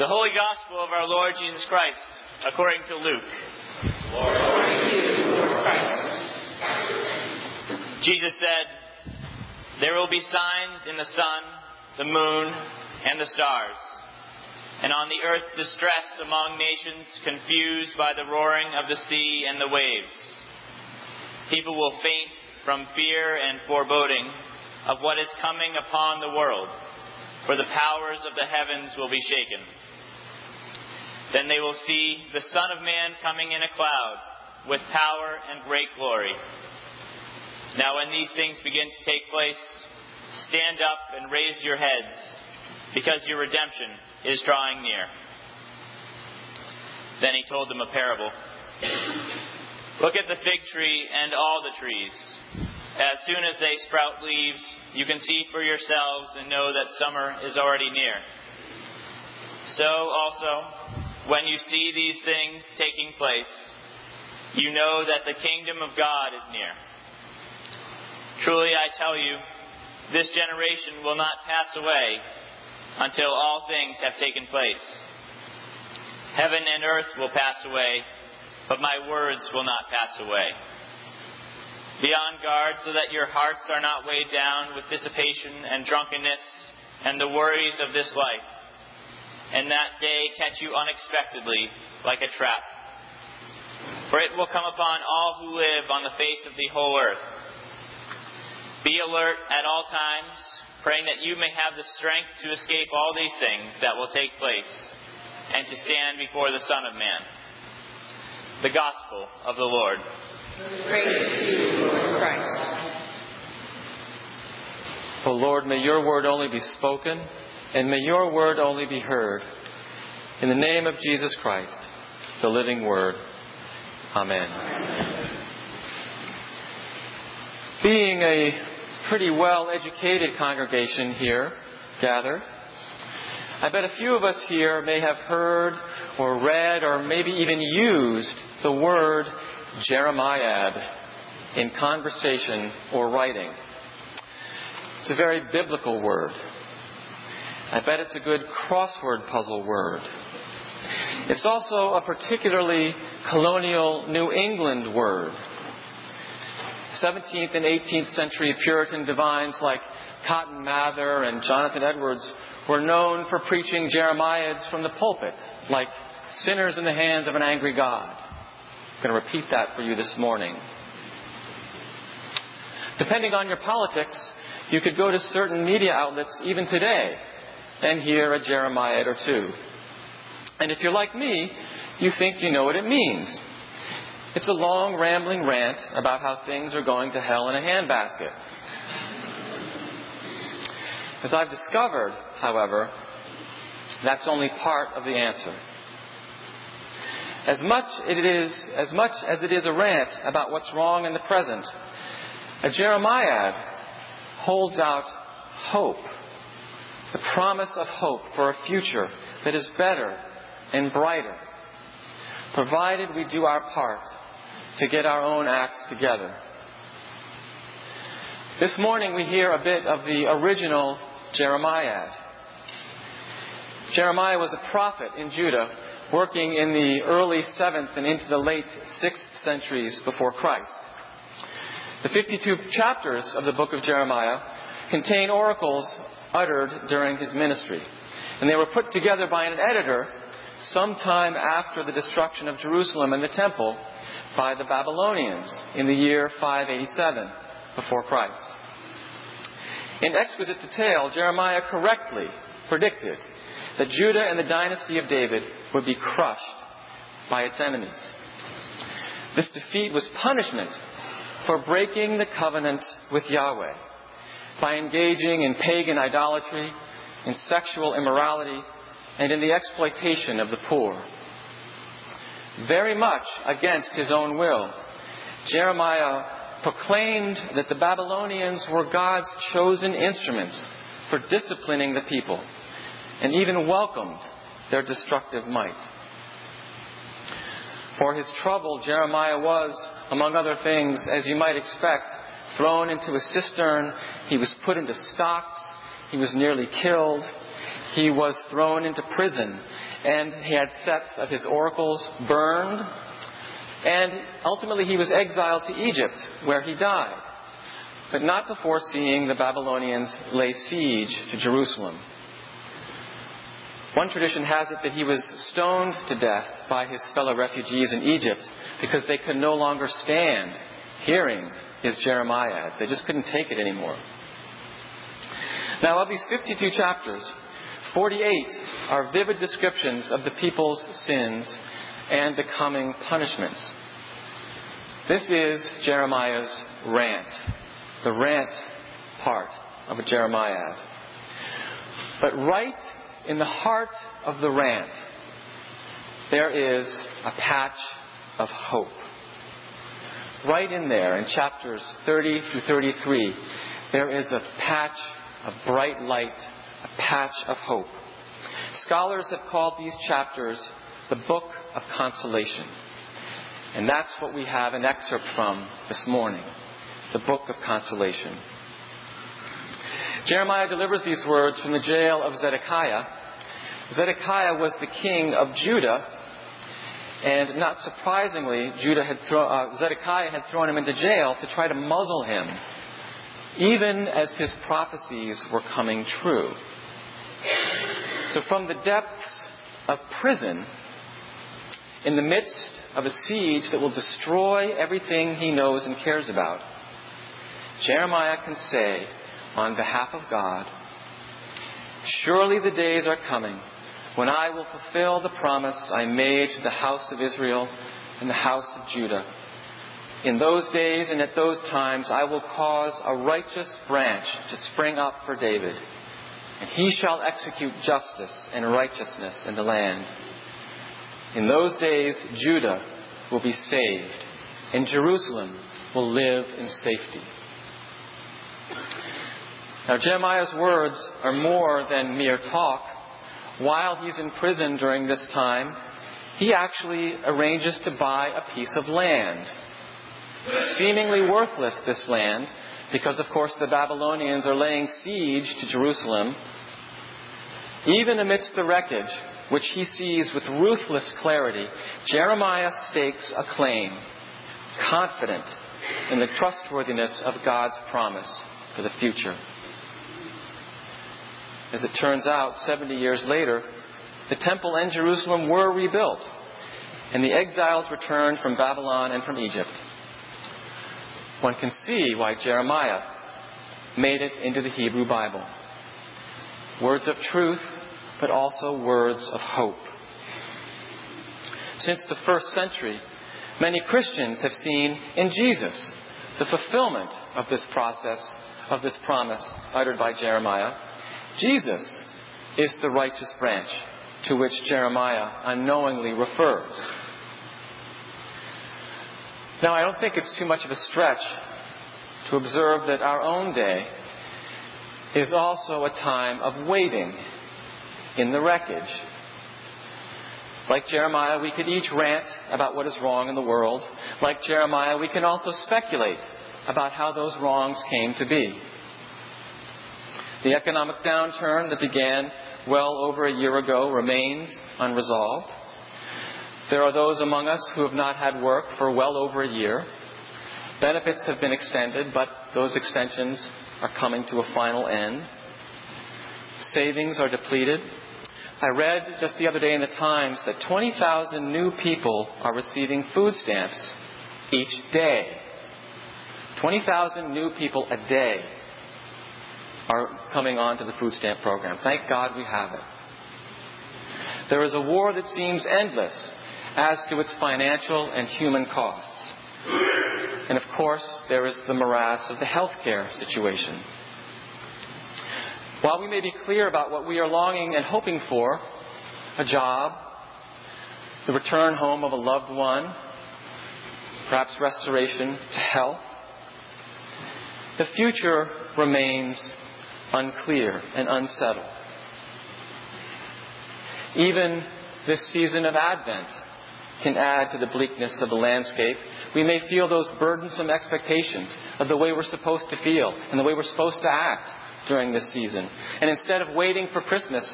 The Holy Gospel of our Lord Jesus Christ, according to Luke. Jesus said, There will be signs in the sun, the moon, and the stars, and on the earth distress among nations confused by the roaring of the sea and the waves. People will faint from fear and foreboding of what is coming upon the world, for the powers of the heavens will be shaken. Then they will see the Son of Man coming in a cloud with power and great glory. Now, when these things begin to take place, stand up and raise your heads, because your redemption is drawing near. Then he told them a parable. Look at the fig tree and all the trees. As soon as they sprout leaves, you can see for yourselves and know that summer is already near. So also, when you see these things taking place, you know that the kingdom of God is near. Truly I tell you, this generation will not pass away until all things have taken place. Heaven and earth will pass away, but my words will not pass away. Be on guard so that your hearts are not weighed down with dissipation and drunkenness and the worries of this life and that day catch you unexpectedly like a trap. For it will come upon all who live on the face of the whole earth. Be alert at all times, praying that you may have the strength to escape all these things that will take place, and to stand before the Son of Man. The Gospel of the Lord. Praise to you, Lord Christ. O Lord, may your word only be spoken and may your word only be heard. In the name of Jesus Christ, the living word. Amen. Being a pretty well educated congregation here gathered, I bet a few of us here may have heard or read or maybe even used the word Jeremiad in conversation or writing. It's a very biblical word. I bet it's a good crossword puzzle word. It's also a particularly colonial New England word. 17th and 18th century Puritan divines like Cotton Mather and Jonathan Edwards were known for preaching Jeremiads from the pulpit, like sinners in the hands of an angry God. I'm going to repeat that for you this morning. Depending on your politics, you could go to certain media outlets even today and hear a Jeremiad or oh two. And if you're like me, you think you know what it means. It's a long, rambling rant about how things are going to hell in a handbasket. As I've discovered, however, that's only part of the answer. As much, it is, as much as it is a rant about what's wrong in the present, a Jeremiad holds out hope the promise of hope for a future that is better and brighter, provided we do our part to get our own acts together. This morning we hear a bit of the original Jeremiah. Jeremiah was a prophet in Judah working in the early 7th and into the late 6th centuries before Christ. The 52 chapters of the book of Jeremiah contain oracles uttered during his ministry. And they were put together by an editor sometime after the destruction of Jerusalem and the temple by the Babylonians in the year 587 before Christ. In exquisite detail, Jeremiah correctly predicted that Judah and the dynasty of David would be crushed by its enemies. This defeat was punishment for breaking the covenant with Yahweh by engaging in pagan idolatry, in sexual immorality, and in the exploitation of the poor. Very much against his own will, Jeremiah proclaimed that the Babylonians were God's chosen instruments for disciplining the people, and even welcomed their destructive might. For his trouble, Jeremiah was, among other things, as you might expect, thrown into a cistern. He was put into stocks. He was nearly killed. He was thrown into prison, and he had sets of his oracles burned, and ultimately he was exiled to Egypt, where he died, but not before seeing the Babylonians lay siege to Jerusalem. One tradition has it that he was stoned to death by his fellow refugees in Egypt because they could no longer stand hearing his Jeremiads. They just couldn't take it anymore. Now, of these 52 chapters, 48 are vivid descriptions of the people's sins and the coming punishments. This is Jeremiad's rant, the rant part of a Jeremiah. But right in the heart of the rant, there is a patch of hope. Right in there, in chapters 30 through 33, there is a patch of bright light, a patch of hope. Scholars have called these chapters the Book of Consolation. And that's what we have an excerpt from this morning the Book of Consolation. Jeremiah delivers these words from the jail of Zedekiah. Zedekiah was the king of Judah, and not surprisingly, Judah had throw, uh, Zedekiah had thrown him into jail to try to muzzle him, even as his prophecies were coming true. So, from the depths of prison, in the midst of a siege that will destroy everything he knows and cares about, Jeremiah can say, on behalf of God, Surely the days are coming when I will fulfill the promise I made to the house of Israel and the house of Judah. In those days and at those times I will cause a righteous branch to spring up for David, and he shall execute justice and righteousness in the land. In those days Judah will be saved, and Jerusalem will live in safety. Now, Jeremiah's words are more than mere talk. While he's in prison during this time, he actually arranges to buy a piece of land. Seemingly worthless, this land, because of course the Babylonians are laying siege to Jerusalem. Even amidst the wreckage, which he sees with ruthless clarity, Jeremiah stakes a claim, confident in the trustworthiness of God's promise for the future. As it turns out, 70 years later, the temple and Jerusalem were rebuilt, and the exiles returned from Babylon and from Egypt. One can see why Jeremiah made it into the Hebrew Bible. Words of truth, but also words of hope. Since the first century, many Christians have seen in Jesus the fulfillment of this process, of this promise uttered by Jeremiah Jesus is the righteous branch to which Jeremiah unknowingly refers. Now, I don't think it's too much of a stretch to observe that our own day is also a time of waiting in the wreckage. Like Jeremiah, we could each rant about what is wrong in the world. Like Jeremiah, we can also speculate about how those wrongs came to be. The economic downturn that began well over a year ago remains unresolved. There are those among us who have not had work for well over a year. Benefits have been extended, but those extensions are coming to a final end. Savings are depleted. I read just the other day in the Times that 20,000 new people are receiving food stamps each day. 20,000 new people a day are coming onto the food stamp program. Thank God we have it. There is a war that seems endless as to its financial and human costs. And of course, there is the morass of the healthcare situation. While we may be clear about what we are longing and hoping for a job, the return home of a loved one, perhaps restoration to health the future remains unclear and unsettled. Even this season of Advent can add to the bleakness of the landscape. We may feel those burdensome expectations of the way we're supposed to feel and the way we're supposed to act during this season. And instead of waiting for Christmas,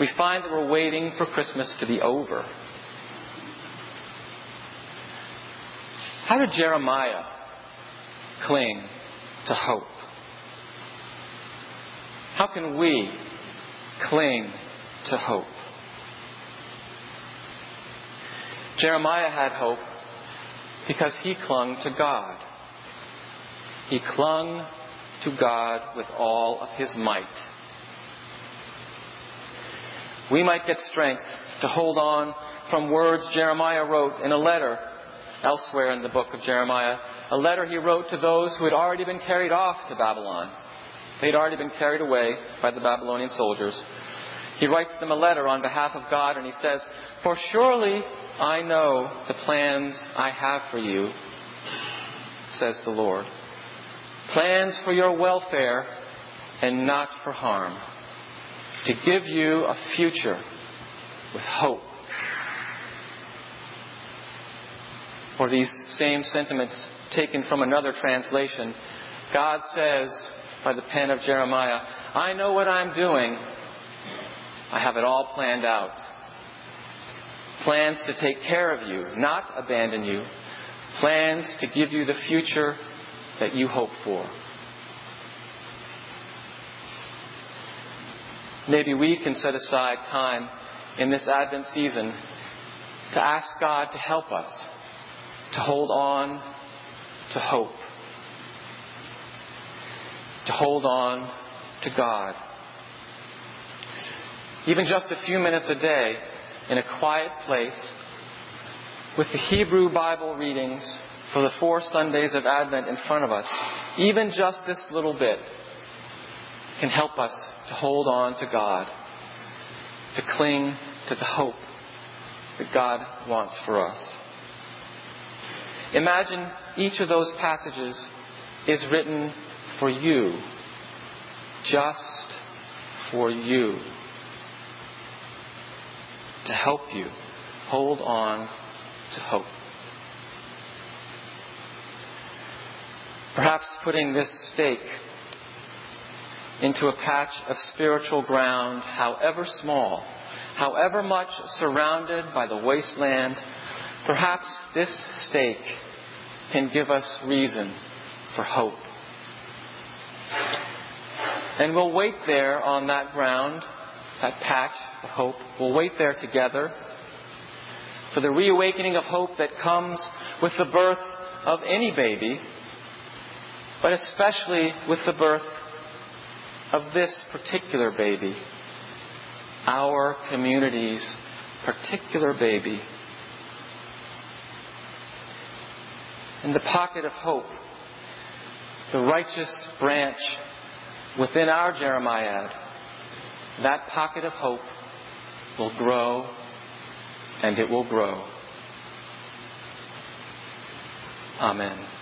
we find that we're waiting for Christmas to be over. How did Jeremiah cling to hope? How can we cling to hope? Jeremiah had hope because he clung to God. He clung to God with all of his might. We might get strength to hold on from words Jeremiah wrote in a letter elsewhere in the book of Jeremiah, a letter he wrote to those who had already been carried off to Babylon. They had already been carried away by the Babylonian soldiers. He writes them a letter on behalf of God and he says, For surely I know the plans I have for you, says the Lord plans for your welfare and not for harm, to give you a future with hope. Or these same sentiments taken from another translation, God says by the pen of Jeremiah, I know what I'm doing. I have it all planned out. Plans to take care of you, not abandon you. Plans to give you the future that you hope for. Maybe we can set aside time in this Advent season to ask God to help us to hold on to hope, to hold on to God. Even just a few minutes a day in a quiet place with the Hebrew Bible readings for the four Sundays of Advent in front of us, even just this little bit, can help us to hold on to God, to cling to the hope that God wants for us. Imagine each of those passages is written for you, just for you, to help you hold on to hope. Perhaps putting this stake into a patch of spiritual ground, however small, however much surrounded by the wasteland, perhaps this stake can give us reason for hope. And we'll wait there on that ground, that patch of hope. We'll wait there together for the reawakening of hope that comes with the birth of any baby but especially with the birth of this particular baby, our community's particular baby. In the pocket of hope, the righteous branch within our Jeremiad, that pocket of hope will grow and it will grow. Amen.